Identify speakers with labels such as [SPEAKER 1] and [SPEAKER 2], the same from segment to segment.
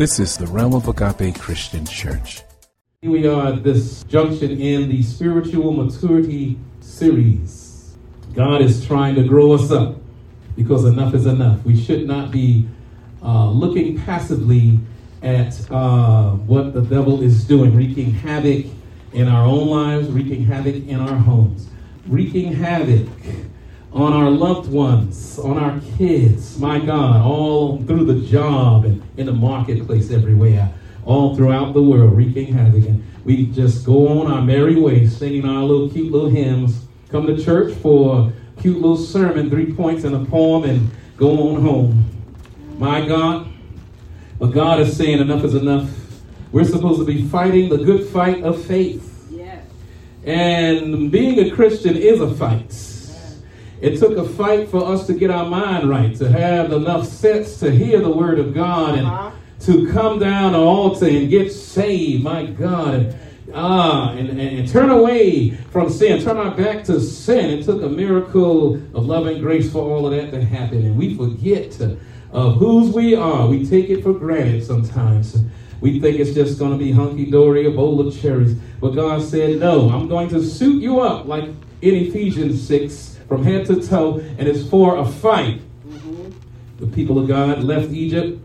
[SPEAKER 1] This is the Realm of Agape Christian Church.
[SPEAKER 2] Here we are at this junction in the spiritual maturity series. God is trying to grow us up because enough is enough. We should not be uh, looking passively at uh, what the devil is doing, wreaking havoc in our own lives, wreaking havoc in our homes, wreaking havoc on our loved ones, on our kids, my God, all through the job and in the marketplace everywhere, all throughout the world, wreaking havoc. And we just go on our merry way, singing our little cute little hymns, come to church for a cute little sermon, three points and a poem, and go on home. My God, but God is saying enough is enough. We're supposed to be fighting the good fight of faith.
[SPEAKER 3] Yes.
[SPEAKER 2] And being a Christian is a fight. It took a fight for us to get our mind right, to have enough sense to hear the word of God and
[SPEAKER 3] Uh-huh.
[SPEAKER 2] to come down the altar and get saved, my God. Ah, and, and, and turn away from sin, turn our back to sin. It took a miracle of love and grace for all of that to happen. And we forget of whose we are. We take it for granted sometimes. We think it's just going to be hunky dory, a bowl of cherries. But God said, No, I'm going to suit you up like in Ephesians 6 from head to toe, and it's for a fight. Mm-hmm. The people of God left Egypt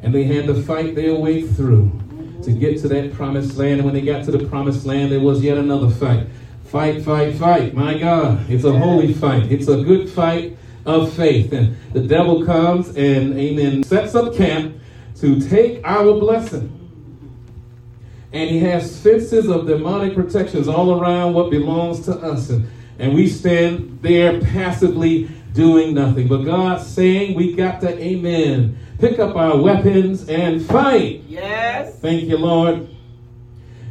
[SPEAKER 2] and they had to fight their way through mm-hmm. to get to that promised land. And when they got to the promised land, there was yet another fight. Fight, fight, fight. My God, it's a holy fight. It's a good fight of faith. And the devil comes and, amen, sets up camp to take our blessing. And he has fences of demonic protections all around what belongs to us. And, and we stand there passively doing nothing. But God's saying we got to, amen, pick up our weapons and fight.
[SPEAKER 3] Yes.
[SPEAKER 2] Thank you, Lord.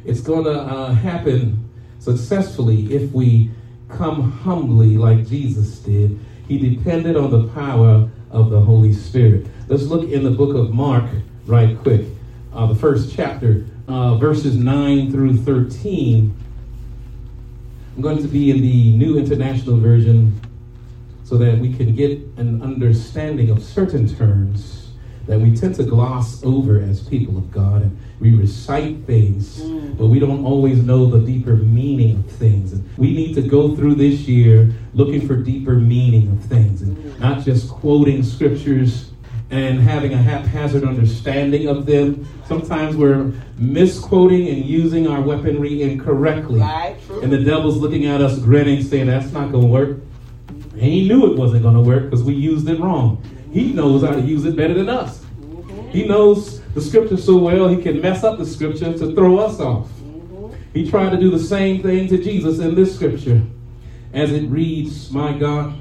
[SPEAKER 2] It's going to uh, happen successfully if we come humbly like Jesus did. He depended on the power of the Holy Spirit. Let's look in the book of Mark right quick, uh, the first chapter, uh, verses 9 through 13. I'm going to be in the New International Version so that we can get an understanding of certain terms that we tend to gloss over as people of God. And we recite things, mm. but we don't always know the deeper meaning of things. And we need to go through this year looking for deeper meaning of things and mm. not just quoting scriptures and having a haphazard understanding of them. Sometimes we're misquoting and using our weaponry incorrectly.
[SPEAKER 3] Right.
[SPEAKER 2] And the devil's looking at us grinning, saying, That's not going to work. And he knew it wasn't going to work because we used it wrong. He knows how to use it better than us. Mm-hmm. He knows the scripture so well, he can mess up the scripture to throw us off. Mm-hmm. He tried to do the same thing to Jesus in this scripture. As it reads, My God,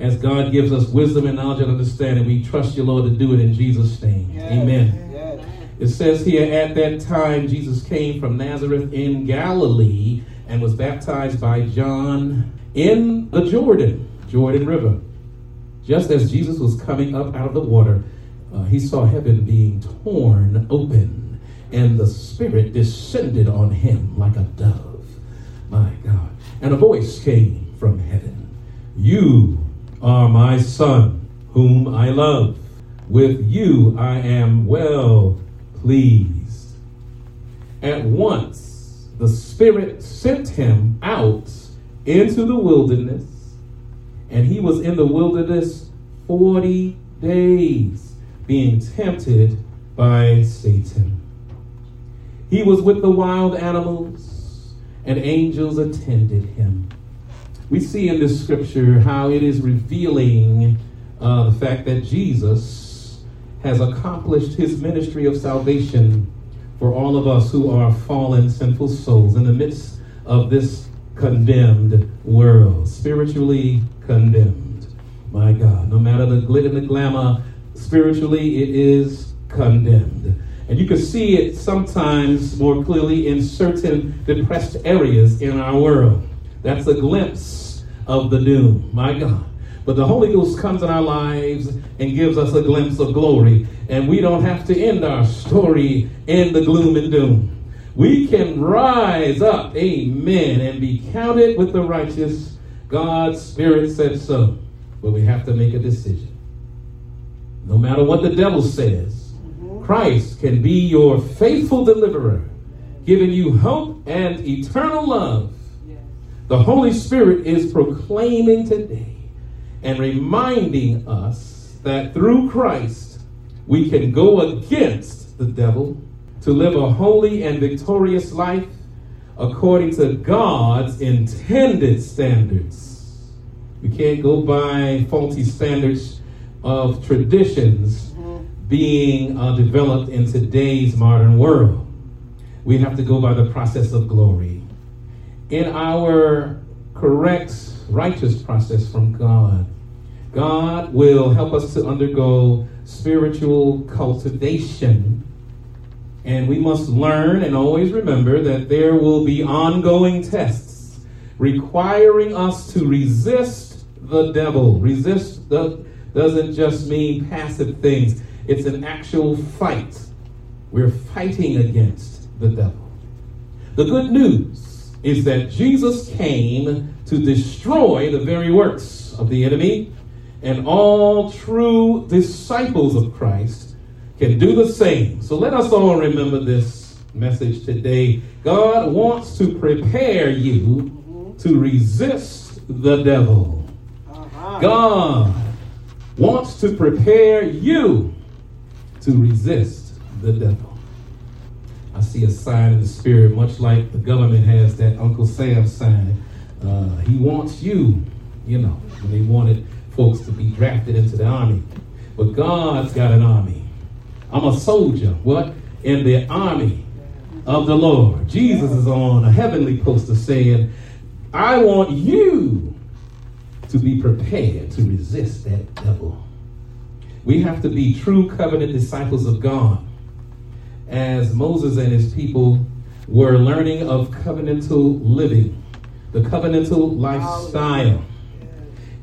[SPEAKER 2] as God gives us wisdom and knowledge and understanding, we trust you, Lord, to do it in Jesus' name. Amen.
[SPEAKER 3] Yes.
[SPEAKER 2] It says here, at that time, Jesus came from Nazareth in Galilee and was baptized by John in the Jordan, Jordan River. Just as Jesus was coming up out of the water, uh, he saw heaven being torn open, and the Spirit descended on him like a dove. My God. And a voice came from heaven You are my Son, whom I love. With you I am well pleased. At once the Spirit sent him out into the wilderness, and he was in the wilderness 40 days, being tempted by Satan. He was with the wild animals, and angels attended him. We see in this scripture how it is revealing uh, the fact that Jesus has accomplished his ministry of salvation for all of us who are fallen, sinful souls in the midst of this condemned world, spiritually condemned. My God, no matter the glitter and the glamour, spiritually it is condemned. And you can see it sometimes more clearly in certain depressed areas in our world. That's a glimpse of the doom. My God. But the Holy Ghost comes in our lives and gives us a glimpse of glory. And we don't have to end our story in the gloom and doom. We can rise up, amen, and be counted with the righteous. God's Spirit said so. But we have to make a decision. No matter what the devil says, mm-hmm. Christ can be your faithful deliverer, giving you hope and eternal love. The Holy Spirit is proclaiming today and reminding us that through Christ we can go against the devil to live a holy and victorious life according to God's intended standards. We can't go by faulty standards of traditions being uh, developed in today's modern world. We have to go by the process of glory. In our correct, righteous process from God, God will help us to undergo spiritual cultivation. And we must learn and always remember that there will be ongoing tests requiring us to resist the devil. Resist the, doesn't just mean passive things, it's an actual fight. We're fighting against the devil. The good news is that Jesus came to destroy the very works of the enemy and all true disciples of Christ can do the same. So let us all remember this message today. God wants to prepare you to resist the devil. Uh-huh. God wants to prepare you to resist the devil. I see a sign in the spirit, much like the government has that Uncle Sam sign. Uh, he wants you, you know, when they wanted folks to be drafted into the army. But God's got an army. I'm a soldier, what? In the army of the Lord. Jesus is on a heavenly poster saying, I want you to be prepared to resist that devil. We have to be true covenant disciples of God. As Moses and his people were learning of covenantal living, the covenantal lifestyle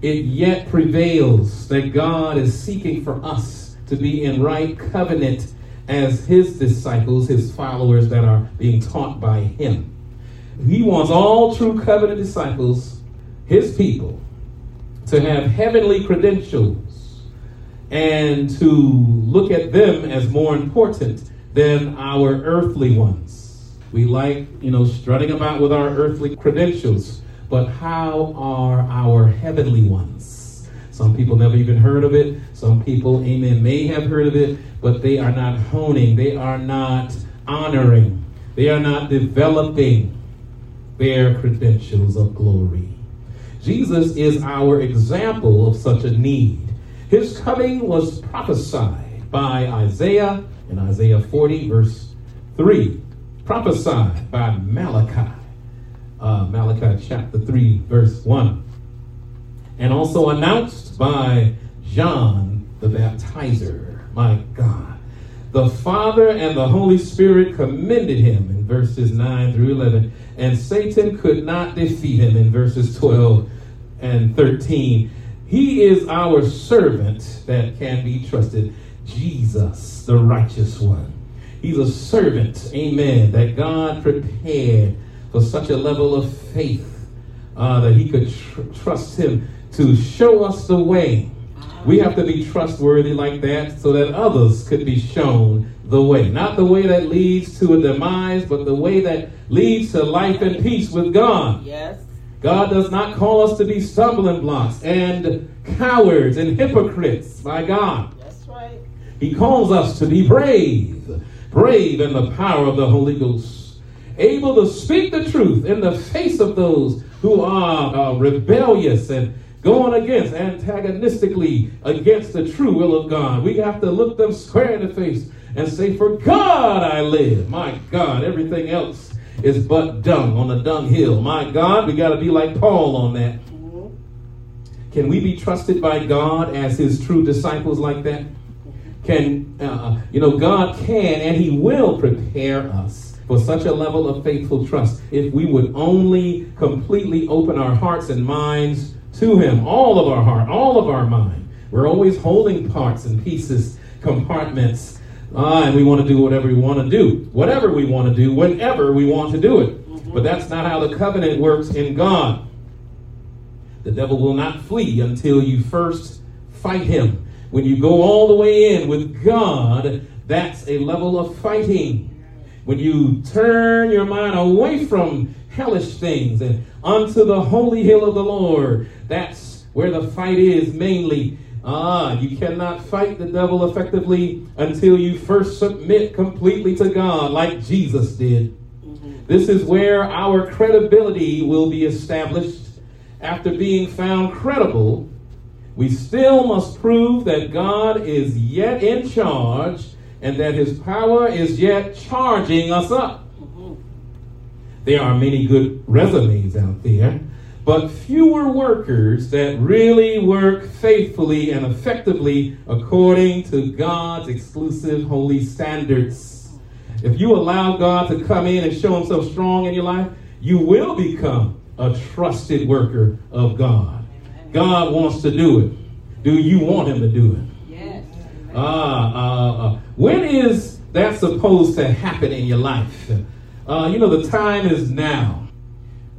[SPEAKER 2] it yet prevails that God is seeking for us to be in right covenant as his disciples, his followers that are being taught by him. He wants all true covenant disciples, his people, to have heavenly credentials and to look at them as more important than our earthly ones. We like, you know, strutting about with our earthly credentials but how are our heavenly ones? Some people never even heard of it. Some people, amen, may have heard of it, but they are not honing, they are not honoring, they are not developing their credentials of glory. Jesus is our example of such a need. His coming was prophesied by Isaiah in Isaiah 40, verse 3, prophesied by Malachi uh, Malachi chapter 3, verse 1. And also announced by John the Baptizer. My God. The Father and the Holy Spirit commended him in verses 9 through 11. And Satan could not defeat him in verses 12 and 13. He is our servant that can be trusted. Jesus, the righteous one. He's a servant, amen, that God prepared for such a level of faith uh, that he could tr- trust him to show us the way. We have to be trustworthy like that so that others could be shown the way. Not the way that leads to a demise, but the way that leads to life and peace with God.
[SPEAKER 3] Yes.
[SPEAKER 2] God does not call us to be stumbling blocks and cowards and hypocrites, my God. He calls us to be brave, brave in the power of the Holy Ghost able to speak the truth in the face of those who are uh, rebellious and going against, antagonistically against the true will of God. We have to look them square in the face and say, For God I live. My God, everything else is but dung on the dunghill. My God, we got to be like Paul on that. Can we be trusted by God as his true disciples like that? Can, uh, you know, God can and he will prepare us for such a level of faithful trust if we would only completely open our hearts and minds to Him, all of our heart, all of our mind. We're always holding parts and pieces, compartments, uh, and we want to do whatever we want to do, whatever we want to do, whenever we want to do it. Mm-hmm. But that's not how the covenant works in God. The devil will not flee until you first fight him. When you go all the way in with God, That's a level of fighting. When you turn your mind away from hellish things and unto the holy hill of the Lord, that's where the fight is mainly. Ah, you cannot fight the devil effectively until you first submit completely to God, like Jesus did. This is where our credibility will be established. After being found credible, we still must prove that God is yet in charge and that his power is yet charging us up. There are many good resumes out there, but fewer workers that really work faithfully and effectively according to God's exclusive holy standards. If you allow God to come in and show himself strong in your life, you will become a trusted worker of God. God wants to do it. Do you want him to do it?
[SPEAKER 3] Yes.
[SPEAKER 2] Ah, uh, uh, when is that supposed to happen in your life? Uh, you know, the time is now.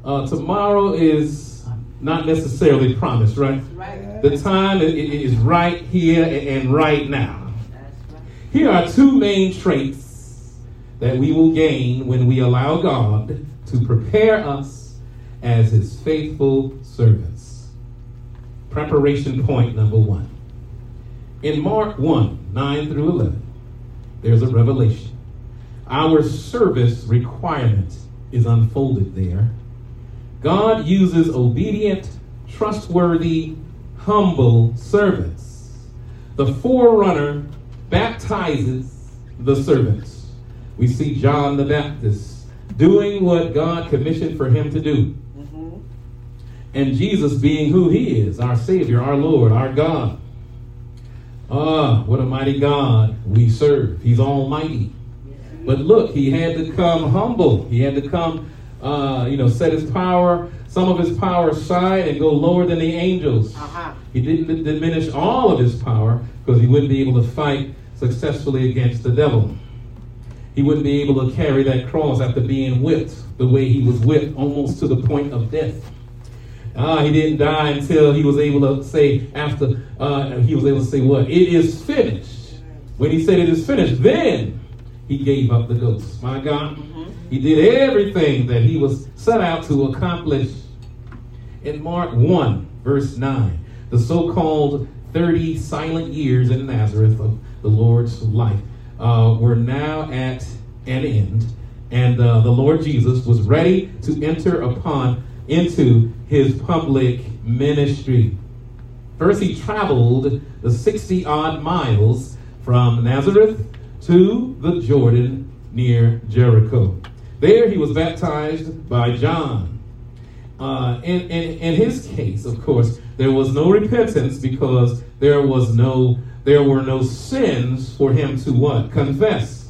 [SPEAKER 2] Uh, tomorrow is not necessarily promised, right?
[SPEAKER 3] Right.
[SPEAKER 2] The time is right here and right now.
[SPEAKER 3] Right.
[SPEAKER 2] Here are two main traits that we will gain when we allow God to prepare us as his faithful servants. Preparation point number one. In Mark 1 9 through 11, there's a revelation. Our service requirement is unfolded there. God uses obedient, trustworthy, humble servants. The forerunner baptizes the servants. We see John the Baptist doing what God commissioned for him to do. And Jesus being who he is, our Savior, our Lord, our God. Ah, what a mighty God we serve. He's almighty. But look, he had to come humble. He had to come, uh, you know, set his power, some of his power aside and go lower than the angels.
[SPEAKER 3] Uh-huh.
[SPEAKER 2] He didn't diminish all of his power because he wouldn't be able to fight successfully against the devil. He wouldn't be able to carry that cross after being whipped the way he was whipped, almost to the point of death. Ah, he didn't die until he was able to say, after uh, he was able to say, What? It is finished. When he said it is finished, then he gave up the ghost. My God. He did everything that he was set out to accomplish. In Mark 1, verse 9, the so called 30 silent years in Nazareth of the Lord's life uh, were now at an end, and uh, the Lord Jesus was ready to enter upon into his public ministry. First, he traveled the 60 odd miles from Nazareth to the Jordan near Jericho. There, he was baptized by John. Uh, in, in, in his case, of course, there was no repentance because there was no there were no sins for him to what confess.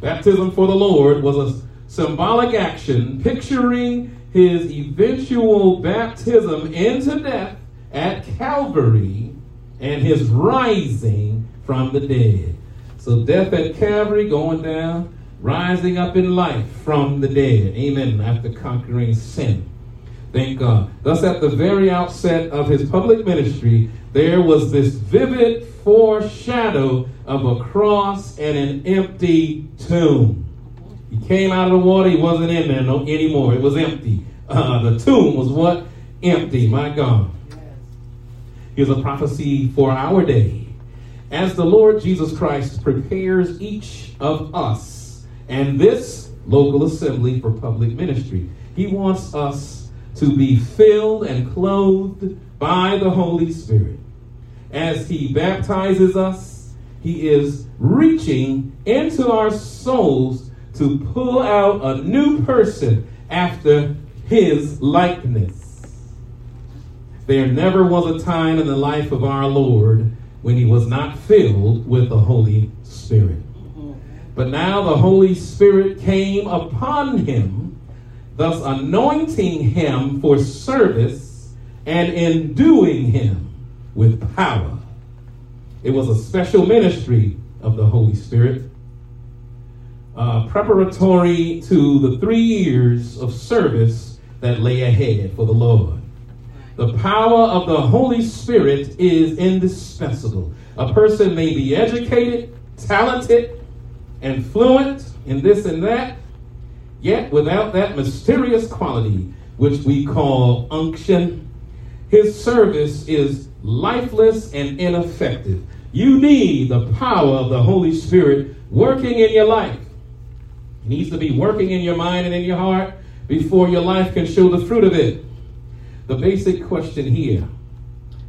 [SPEAKER 2] Baptism for the Lord was a symbolic action picturing his eventual baptism into death at Calvary and his rising from the dead. So death at Calvary going down, rising up in life from the dead. Amen. After conquering sin. Thank God. Thus, at the very outset of his public ministry, there was this vivid foreshadow of a cross and an empty tomb. He came out of the water, he wasn't in there no, anymore. It was empty. Uh, the tomb was what? Empty. My God. Here's a prophecy for our day. As the Lord Jesus Christ prepares each of us and this local assembly for public ministry, He wants us to be filled and clothed by the Holy Spirit. As He baptizes us, He is reaching into our souls to pull out a new person after His likeness. There never was a time in the life of our Lord when he was not filled with the Holy Spirit. But now the Holy Spirit came upon him, thus anointing him for service and enduing him with power. It was a special ministry of the Holy Spirit, uh, preparatory to the three years of service that lay ahead for the Lord. The power of the Holy Spirit is indispensable. A person may be educated, talented and fluent in this and that, yet without that mysterious quality which we call unction, his service is lifeless and ineffective. You need the power of the Holy Spirit working in your life. It needs to be working in your mind and in your heart before your life can show the fruit of it. The basic question here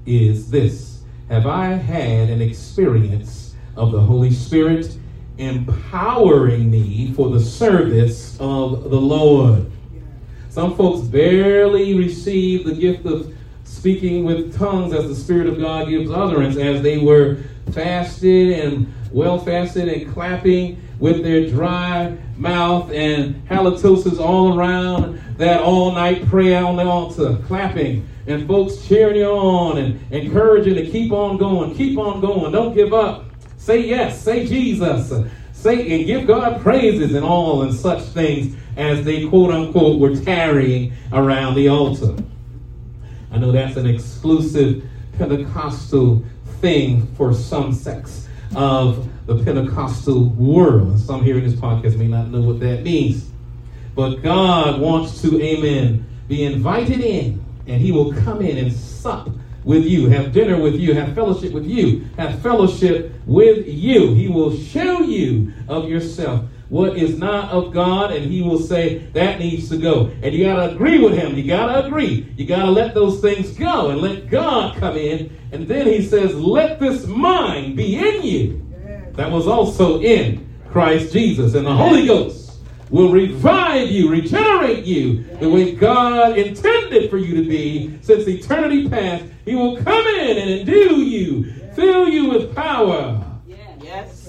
[SPEAKER 2] is this Have I had an experience of the Holy Spirit empowering me for the service of the Lord? Some folks barely receive the gift of speaking with tongues as the Spirit of God gives utterance, as they were fasted and well fasted and clapping with their dry mouth and halitosis all around that all night prayer on the altar, clapping and folks cheering you on and encouraging to keep on going, keep on going, don't give up. Say yes, say Jesus, say and give God praises and all and such things as they quote unquote were tarrying around the altar. I know that's an exclusive Pentecostal thing for some sects of the Pentecostal world. And some here in this podcast may not know what that means. But God wants to, amen, be invited in, and He will come in and sup with you, have dinner with you, have fellowship with you, have fellowship with you. He will show you of yourself what is not of God, and he will say that needs to go. And you got to agree with him. You got to agree. You got to let those things go and let God come in. And then he says, Let this mind be in you. That was also in Christ Jesus. And the Holy Ghost will revive you, regenerate you the way God intended for you to be since eternity past. He will come in and endue you, fill you with power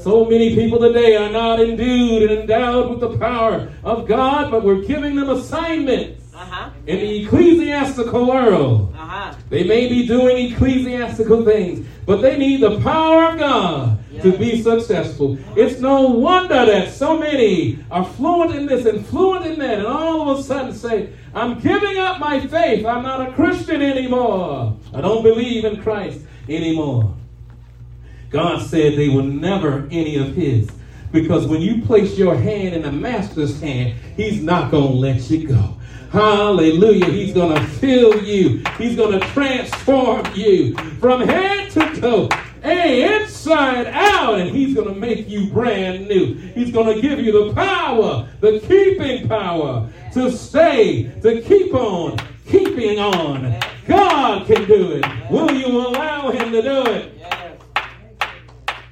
[SPEAKER 2] so many people today are not endued and endowed with the power of God, but we're giving them assignments uh-huh. in the ecclesiastical world. Uh-huh. They may be doing ecclesiastical things, but they need the power of God yes. to be successful. It's no wonder that so many are fluent in this and fluent in that, and all of a sudden say, I'm giving up my faith. I'm not a Christian anymore. I don't believe in Christ anymore. God said they were never any of his. Because when you place your hand in the master's hand, he's not going to let you go. Hallelujah. He's going to fill you. He's going to transform you from head to toe. Hey, inside out, and he's going to make you brand new. He's going to give you the power, the keeping power to stay, to keep on, keeping on. God can do it. Will you allow him to do it?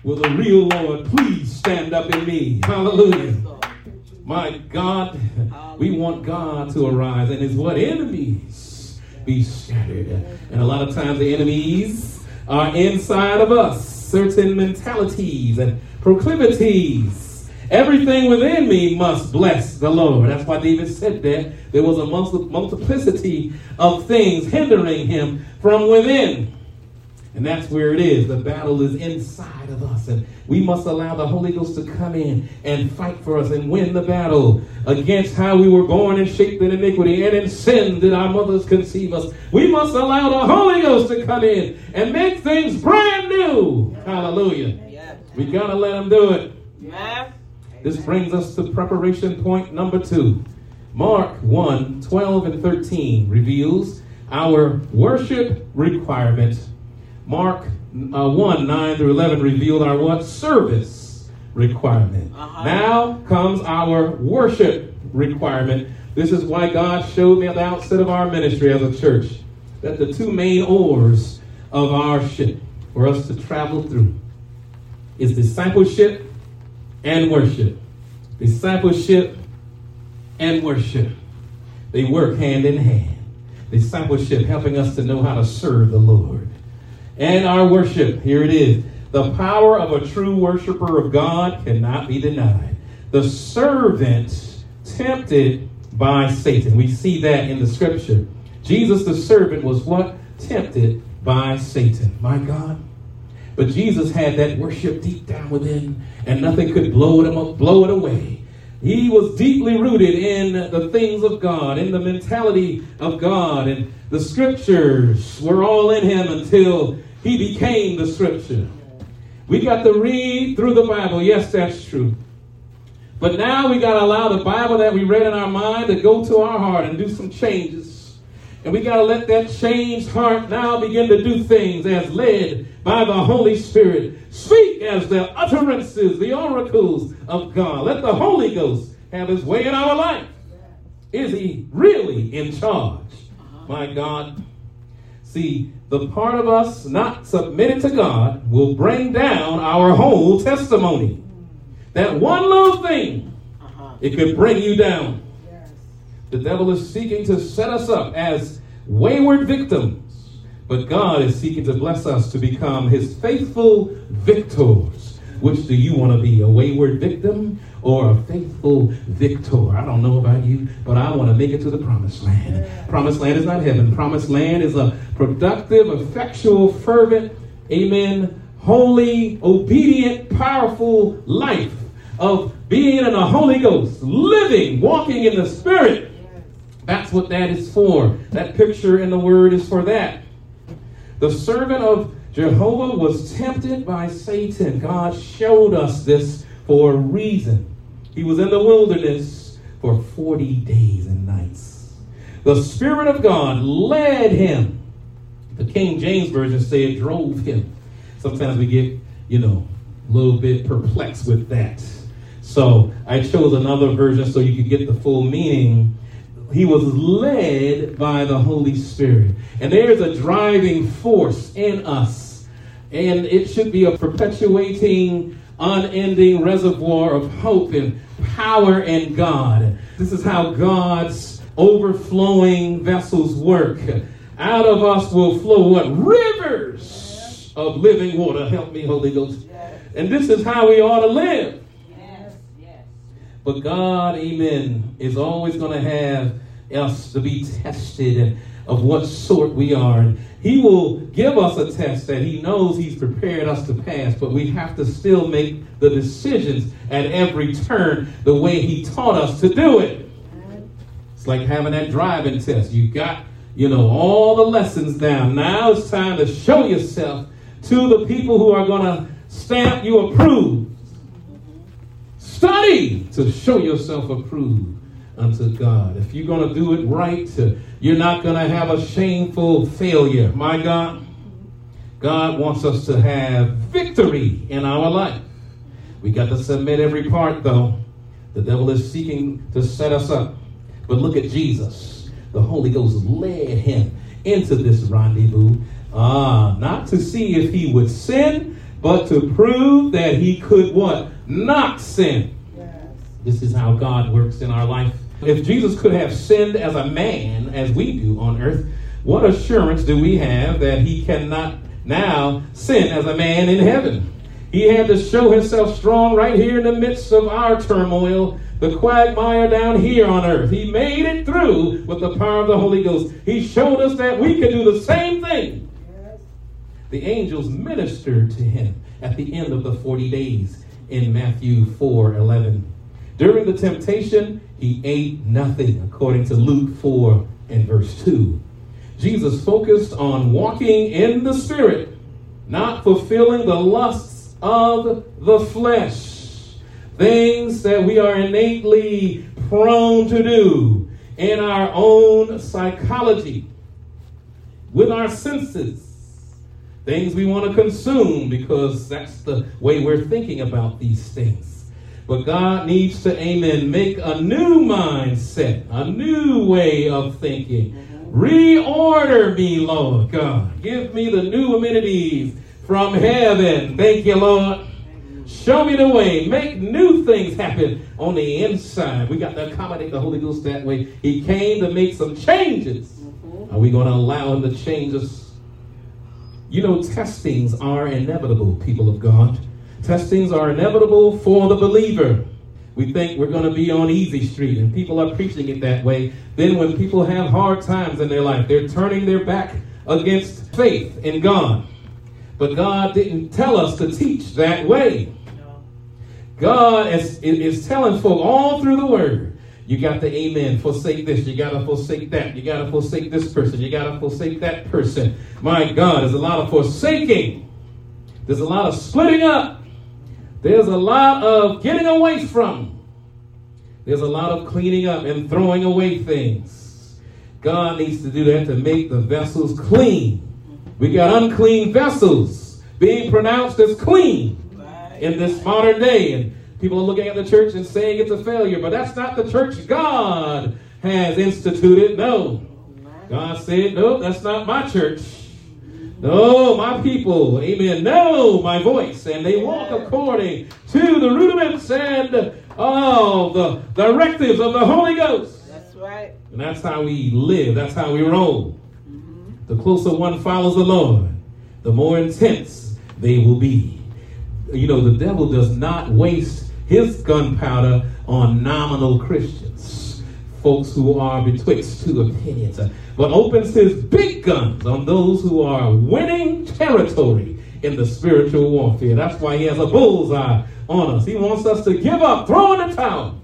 [SPEAKER 2] Will the real Lord please stand up in me? Hallelujah. My God, we want God to arise and his what? Enemies be scattered. And a lot of times the enemies are inside of us. Certain mentalities and proclivities. Everything within me must bless the Lord. That's why David said that. There was a multiplicity of things hindering him from within. And that's where it is. The battle is inside of us. And we must allow the Holy Ghost to come in and fight for us and win the battle against how we were born and shaped in iniquity and in sin did our mothers conceive us. We must allow the Holy Ghost to come in and make things brand new. Hallelujah. We got to let him do it. This brings us to preparation point number two. Mark 1 12 and 13 reveals our worship requirement Mark uh, 1 9 through 11 revealed our what? Service requirement. Uh-huh. Now comes our worship requirement. This is why God showed me at the outset of our ministry as a church that the two main oars of our ship for us to travel through is discipleship and worship. Discipleship and worship. They work hand in hand. Discipleship helping us to know how to serve the Lord and our worship. Here it is. The power of a true worshiper of God cannot be denied. The servant tempted by Satan. We see that in the scripture. Jesus, the servant, was what? Tempted by Satan. My God. But Jesus had that worship deep down within, and nothing could blow it, up, blow it away. He was deeply rooted in the things of God, in the mentality of God, and the scriptures were all in him until he became the scripture. We got to read through the Bible. Yes, that's true. But now we got to allow the Bible that we read in our mind to go to our heart and do some changes. And we got to let that changed heart now begin to do things as led by the Holy Spirit. Speak as the utterances, the oracles of God. Let the Holy Ghost have his way in our life. Is he really in charge? My God. See, the part of us not submitted to God will bring down our whole testimony. That one little thing, uh-huh. it could bring you down. The devil is seeking to set us up as wayward victims, but God is seeking to bless us to become his faithful victors. Which do you want to be, a wayward victim or a faithful victor? I don't know about you, but I want to make it to the promised land. Promised land is not heaven. Promised land is a productive, effectual, fervent, amen, holy, obedient, powerful life of being in the Holy Ghost, living, walking in the Spirit. That's what that is for. That picture in the Word is for that. The servant of Jehovah was tempted by Satan. God showed us this for a reason. He was in the wilderness for 40 days and nights. The Spirit of God led him. The King James Version said drove him. Sometimes we get, you know, a little bit perplexed with that. So I chose another version so you could get the full meaning. He was led by the Holy Spirit. And there's a driving force in us. And it should be a perpetuating, unending reservoir of hope and power in God. This is how God's overflowing vessels work. Out of us will flow what? Rivers of living water. Help me, Holy Ghost. And this is how we ought to live. But God, amen, is always going to have us to be tested of what sort we are. And he will give us a test that he knows he's prepared us to pass, but we have to still make the decisions at every turn the way he taught us to do it. It's like having that driving test. You got, you know, all the lessons down. Now it's time to show yourself to the people who are going to stamp you approved Study to show yourself approved unto God. If you're going to do it right, you're not going to have a shameful failure. My God, God wants us to have victory in our life. We got to submit every part, though. The devil is seeking to set us up. But look at Jesus. The Holy Ghost led him into this rendezvous, ah, not to see if he would sin, but to prove that he could what? Not sin. Yes. This is how God works in our life. If Jesus could have sinned as a man, as we do on earth, what assurance do we have that he cannot now sin as a man in heaven? He had to show himself strong right here in the midst of our turmoil, the quagmire down here on earth. He made it through with the power of the Holy Ghost. He showed us that we can do the same thing the angels ministered to him at the end of the 40 days in Matthew 4 11. During the temptation, he ate nothing, according to Luke 4 and verse 2. Jesus focused on walking in the Spirit, not fulfilling the lusts of the flesh, things that we are innately prone to do in our own psychology, with our senses things we want to consume because that's the way we're thinking about these things. But God needs to, amen, make a new mindset, a new way of thinking. Mm-hmm. Reorder me, Lord God. Give me the new amenities from heaven. Thank you, Lord. Show me the way. Make new things happen on the inside. We got to accommodate the Holy Ghost that way. He came to make some changes. Mm-hmm. Are we going to allow him to change us you know, testings are inevitable, people of God. Testings are inevitable for the believer. We think we're going to be on easy street, and people are preaching it that way. Then, when people have hard times in their life, they're turning their back against faith in God. But God didn't tell us to teach that way. God is, is telling folk all through the Word you got to amen. Forsake this. You got to forsake that. You got to forsake this person. You got to forsake that person. My God, there's a lot of forsaking. There's a lot of splitting up. There's a lot of getting away from. There's a lot of cleaning up and throwing away things. God needs to do that to make the vessels clean. We got unclean vessels being pronounced as clean in this modern day. And people are looking at the church and saying it's a failure, but that's not the church God has instituted. No. God said, no, that's not my church. No, my people, amen, know my voice, and they walk according to the rudiments and oh, the directives of the Holy Ghost.
[SPEAKER 3] That's right.
[SPEAKER 2] And that's how we live, that's how we roll. Mm-hmm. The closer one follows the Lord, the more intense they will be. You know, the devil does not waste his gunpowder on nominal Christians, folks who are betwixt two opinions but opens his big guns on those who are winning territory in the spiritual warfare. That's why he has a bullseye on us. He wants us to give up, throw in the towel.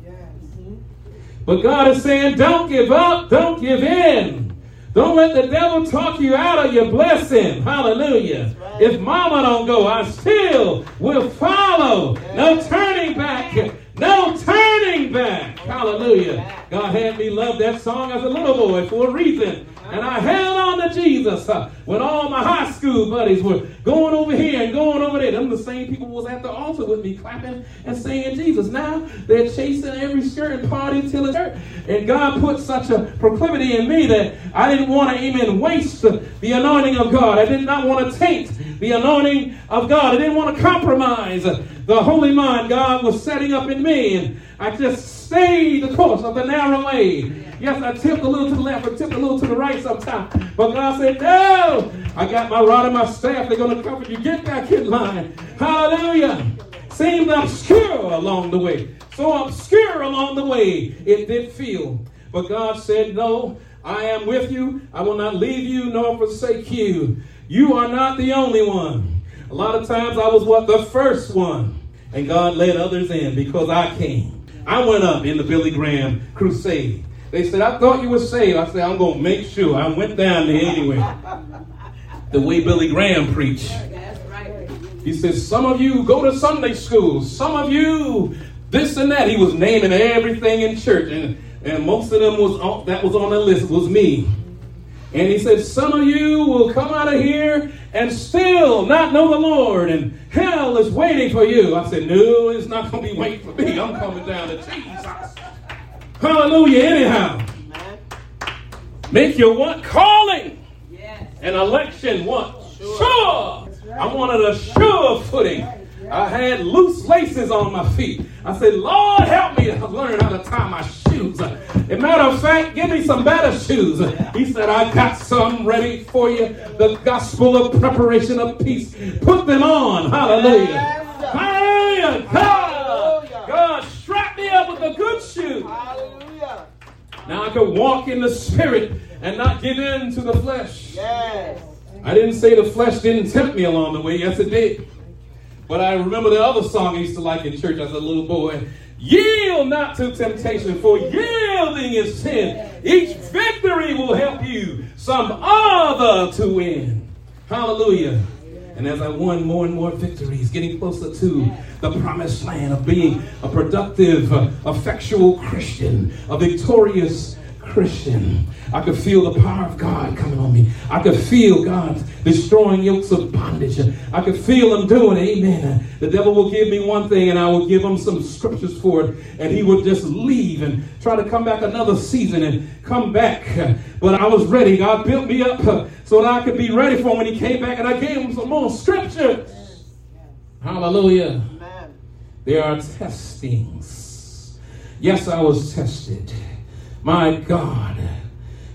[SPEAKER 2] But God is saying, don't give up, don't give in. Don't let the devil talk you out of your blessing. Hallelujah. Right. If mama don't go, I still will follow. No turning back. No turning back. Hallelujah. God had me love that song as a little boy for a reason. And I held on to Jesus uh, when all my high school buddies were going over here and going over there. Them the same people was at the altar with me clapping and saying Jesus. Now they're chasing every shirt and party till it's hurt. And God put such a proclivity in me that I didn't want to even waste the anointing of God. I did not want to taint the anointing of God. I didn't want to compromise the holy mind God was setting up in me. And I just stayed the course of the narrow way. Yes, I tipped a little to the left, I tipped a little to the right sometimes. But God said, No, I got my rod and my staff. They're going to cover you. Get back in line. Hallelujah. Seemed obscure along the way. So obscure along the way, it did feel. But God said, No, I am with you. I will not leave you nor forsake you. You are not the only one. A lot of times I was what? The first one. And God led others in because I came. I went up in the Billy Graham crusade. They said, I thought you were saved. I said, I'm going to make sure. I went down there anyway. The way Billy Graham preached. He says, Some of you go to Sunday school. Some of you this and that. He was naming everything in church. And, and most of them was on, that was on the list was me. And he said, Some of you will come out of here and still not know the Lord, and hell is waiting for you. I said, No, it's not going to be waiting for me. I'm coming down to Jesus. Hallelujah, anyhow. Make your what? Calling. Yes. An election what? Sure. sure. Right. I wanted a sure footing. I had loose laces on my feet. I said, Lord, help me to learn how to tie my shoes. As a matter of fact, give me some better shoes. He said, I got some ready for you. The gospel of preparation of peace. Put them on. Hallelujah. Hallelujah. God, God strap me up with a good shoe. Hallelujah. Now I could walk in the spirit and not give in to the flesh. Yes. I didn't say the flesh didn't tempt me along the way. Yes, it did. But I remember the other song I used to like in church as a little boy. Yield not to temptation, for yielding is sin. Each victory will help you some other to win. Hallelujah. And as I won more and more victories, getting closer to the promised land of being a productive, effectual Christian, a victorious Christian. I could feel the power of God coming on me. I could feel God destroying yokes of bondage. I could feel Him doing it. Amen. The devil will give me one thing and I will give him some scriptures for it. And he would just leave and try to come back another season and come back. But I was ready. God built me up so that I could be ready for him when he came back. And I gave him some more scriptures. Hallelujah. There are testings. Yes, I was tested. My God.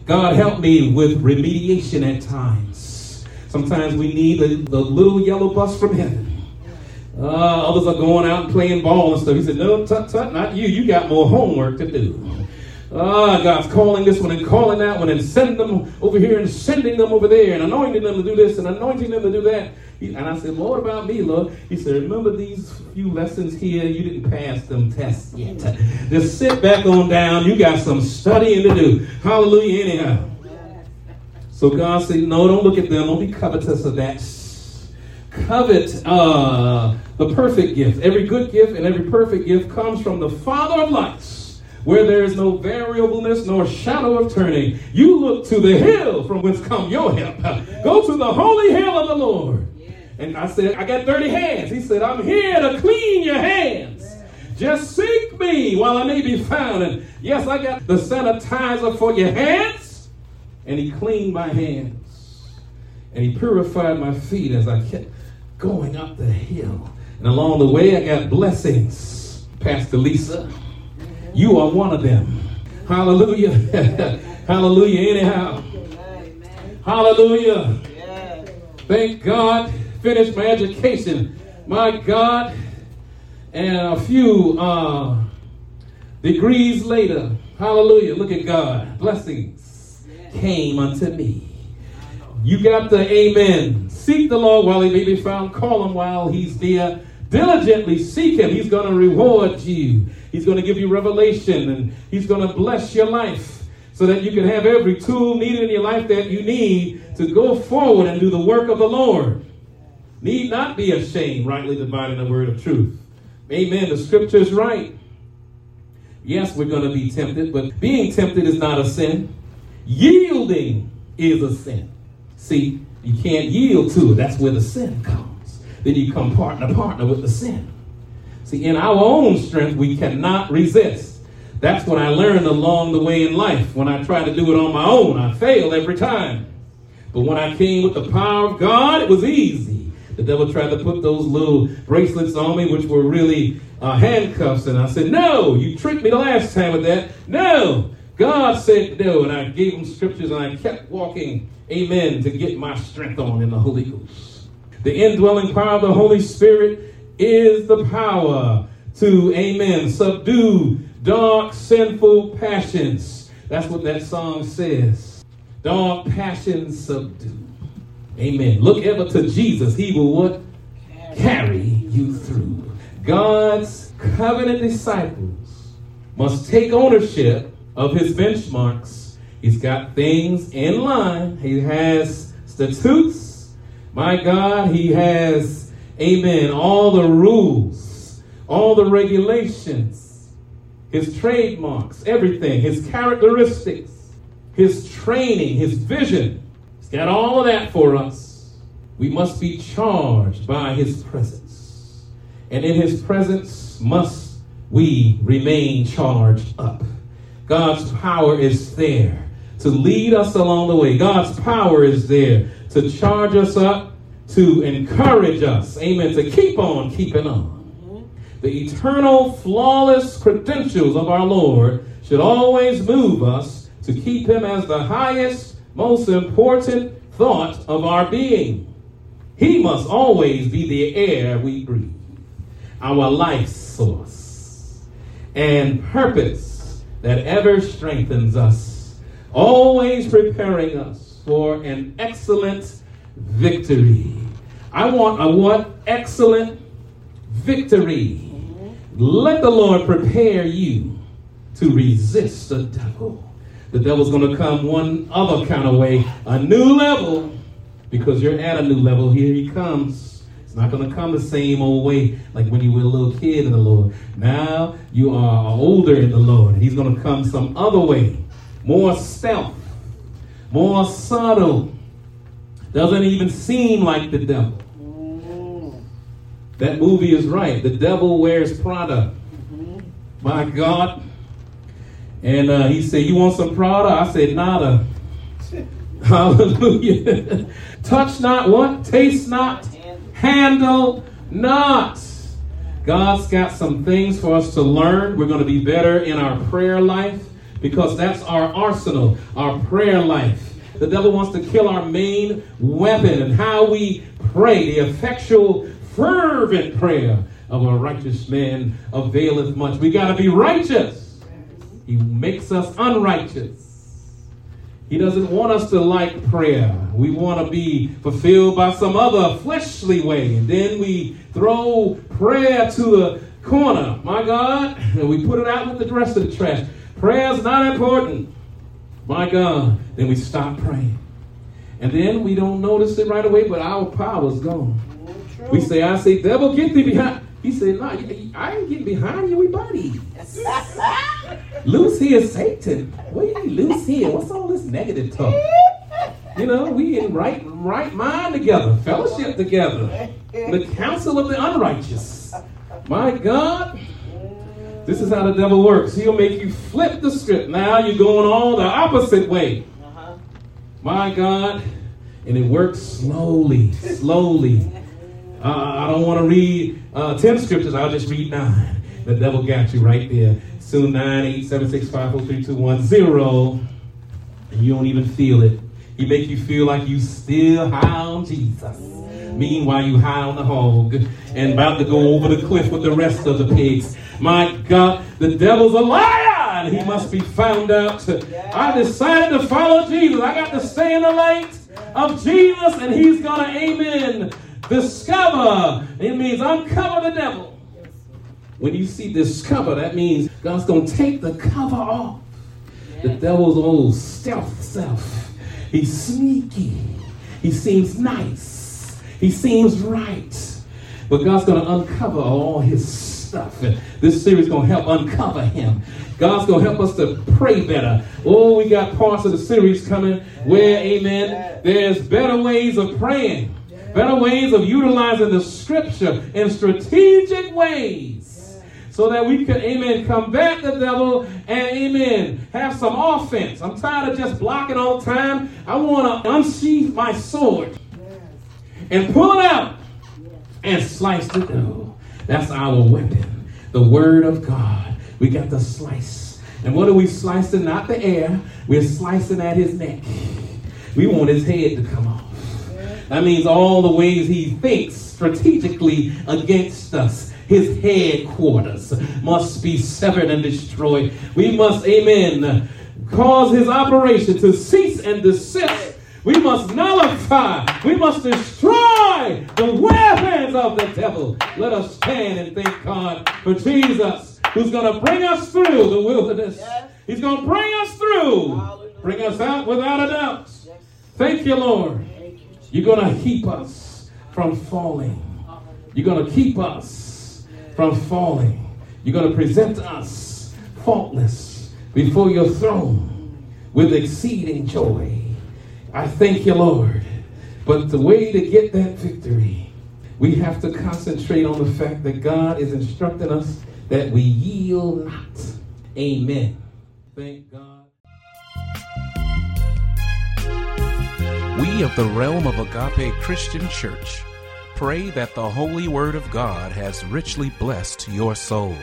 [SPEAKER 2] God help me with remediation at times. Sometimes we need the, the little yellow bus from heaven. Uh, others are going out and playing ball and stuff. He said, No, tut, tut, not you. You got more homework to do. Ah, God's calling this one and calling that one and sending them over here and sending them over there and anointing them to do this and anointing them to do that. And I said, Lord, about me, Lord? He said, remember these few lessons here? You didn't pass them tests yet. Just sit back on down. You got some studying to do. Hallelujah, anyhow. So God said, no, don't look at them. Don't be covetous of that. covet uh, the perfect gift. Every good gift and every perfect gift comes from the Father of lights, where there is no variableness nor shadow of turning. You look to the hill from whence come your help. Go to the holy hill of the Lord. And I said, I got dirty hands. He said, I'm here to clean your hands. Just seek me while I may be found. And yes, I got the sanitizer for your hands. And he cleaned my hands. And he purified my feet as I kept going up the hill. And along the way, I got blessings. Pastor Lisa, you are one of them. Hallelujah. Hallelujah. Anyhow. Hallelujah. Thank God. Finished my education. My God. And a few uh, degrees later, hallelujah, look at God. Blessings came unto me. You got the amen. Seek the Lord while he may be found. Call him while he's near. Diligently seek him. He's going to reward you. He's going to give you revelation and he's going to bless your life so that you can have every tool needed in your life that you need to go forward and do the work of the Lord. Need not be ashamed, rightly dividing the word of truth. Amen. The scripture is right. Yes, we're going to be tempted, but being tempted is not a sin. Yielding is a sin. See, you can't yield to it. That's where the sin comes. Then you come partner partner with the sin. See, in our own strength, we cannot resist. That's what I learned along the way in life. When I tried to do it on my own, I failed every time. But when I came with the power of God, it was easy. The devil tried to put those little bracelets on me, which were really uh, handcuffs. And I said, No, you tricked me the last time with that. No. God said no. And I gave him scriptures and I kept walking, amen, to get my strength on in the Holy Ghost. The indwelling power of the Holy Spirit is the power to, amen, subdue dark, sinful passions. That's what that song says. Dark passions subdue. Amen. Look ever to Jesus. He will what? Carry you through. God's covenant disciples must take ownership of his benchmarks. He's got things in line. He has statutes. My God, he has, amen, all the rules, all the regulations, his trademarks, everything, his characteristics, his training, his vision. He's got all of that for us. We must be charged by his presence. And in his presence must we remain charged up. God's power is there to lead us along the way. God's power is there to charge us up, to encourage us, amen, to keep on keeping on. The eternal, flawless credentials of our Lord should always move us to keep Him as the highest, most important thought of our being. He must always be the air we breathe, our life source, and purpose that ever strengthens us, always preparing us for an excellent victory. I want I want Excellent victory. Let the Lord prepare you to resist the devil. The devil's going to come one other kind of way, a new level, because you're at a new level. Here he comes. It's not going to come the same old way like when you were a little kid in the Lord. Now you are older in the Lord. He's going to come some other way, more stealth, more subtle. Doesn't even seem like the devil. That movie is right. The devil wears Prada. My God. And uh, he said, You want some Prada? I said, Nada. Hallelujah. Touch not what? Taste not. Handle not. God's got some things for us to learn. We're going to be better in our prayer life because that's our arsenal, our prayer life. The devil wants to kill our main weapon and how we pray, the effectual, fervent prayer of a righteous man availeth much. We got to be righteous. He makes us unrighteous. He doesn't want us to like prayer. We want to be fulfilled by some other fleshly way. And then we throw prayer to the corner, my God, and we put it out with the rest of the trash. Prayer's not important. My God. Then we stop praying. And then we don't notice it right away, but our power's gone. We say, I say, devil, get thee behind. He said, no, I ain't getting behind you, we buddies. loose here, Satan. What do you mean loose here? What's all this negative talk? You know, we in right right mind together, fellowship together. The counsel of the unrighteous. My God. This is how the devil works. He'll make you flip the script. Now you're going all the opposite way. My God. And it works slowly, slowly. Uh, I don't want to read uh, 10 scriptures. I'll just read nine. The devil got you right there. Soon 9, 8, 7, 6, 5, 4, 3, 2, 1, 0. And you don't even feel it. He make you feel like you still high on Jesus. Meanwhile, you high on the hog and about to go over the cliff with the rest of the pigs. My God, the devil's a liar and he must be found out. I decided to follow Jesus. I got to stay in the light of Jesus and he's going to, amen, discover. It means uncover the devil. When you see discover, that means God's going to take the cover off. The devil's old stealth self He's sneaky. He seems nice. He seems right. But God's going to uncover all his stuff. And this series is going to help uncover him. God's going to help us to pray better. Oh, we got parts of the series coming where, amen, there's better ways of praying, better ways of utilizing the scripture in strategic ways so that we can, amen, combat the devil and, amen, have some offense. I'm tired of just blocking all the time. I want to unsheath my sword and pull it out and slice dough. That's our weapon, the word of God. We got to slice. And what are we slicing? Not the air. We're slicing at his neck. We want his head to come off. That means all the ways he thinks strategically against us his headquarters must be severed and destroyed. We must, amen, cause his operation to cease and desist. We must nullify, we must destroy the weapons of the devil. Let us stand and thank God for Jesus, who's going to bring us through the wilderness. He's going to bring us through, bring us out without a doubt. Thank you, Lord. You're going to keep us from falling. You're going to keep us from falling. You're going to present us faultless before your throne with exceeding joy. I thank you, Lord. But the way to get that victory, we have to concentrate on the fact that God is instructing us that we yield not. Amen. Thank God.
[SPEAKER 1] We of the realm of Agape Christian Church pray that the Holy Word of God has richly blessed your soul.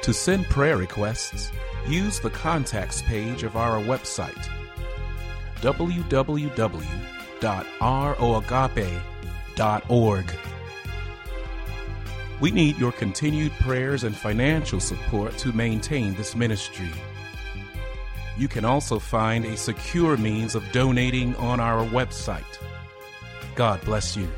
[SPEAKER 1] To send prayer requests, use the contacts page of our website www.roagape.org. We need your continued prayers and financial support to maintain this ministry. You can also find a secure means of donating on our website God bless you.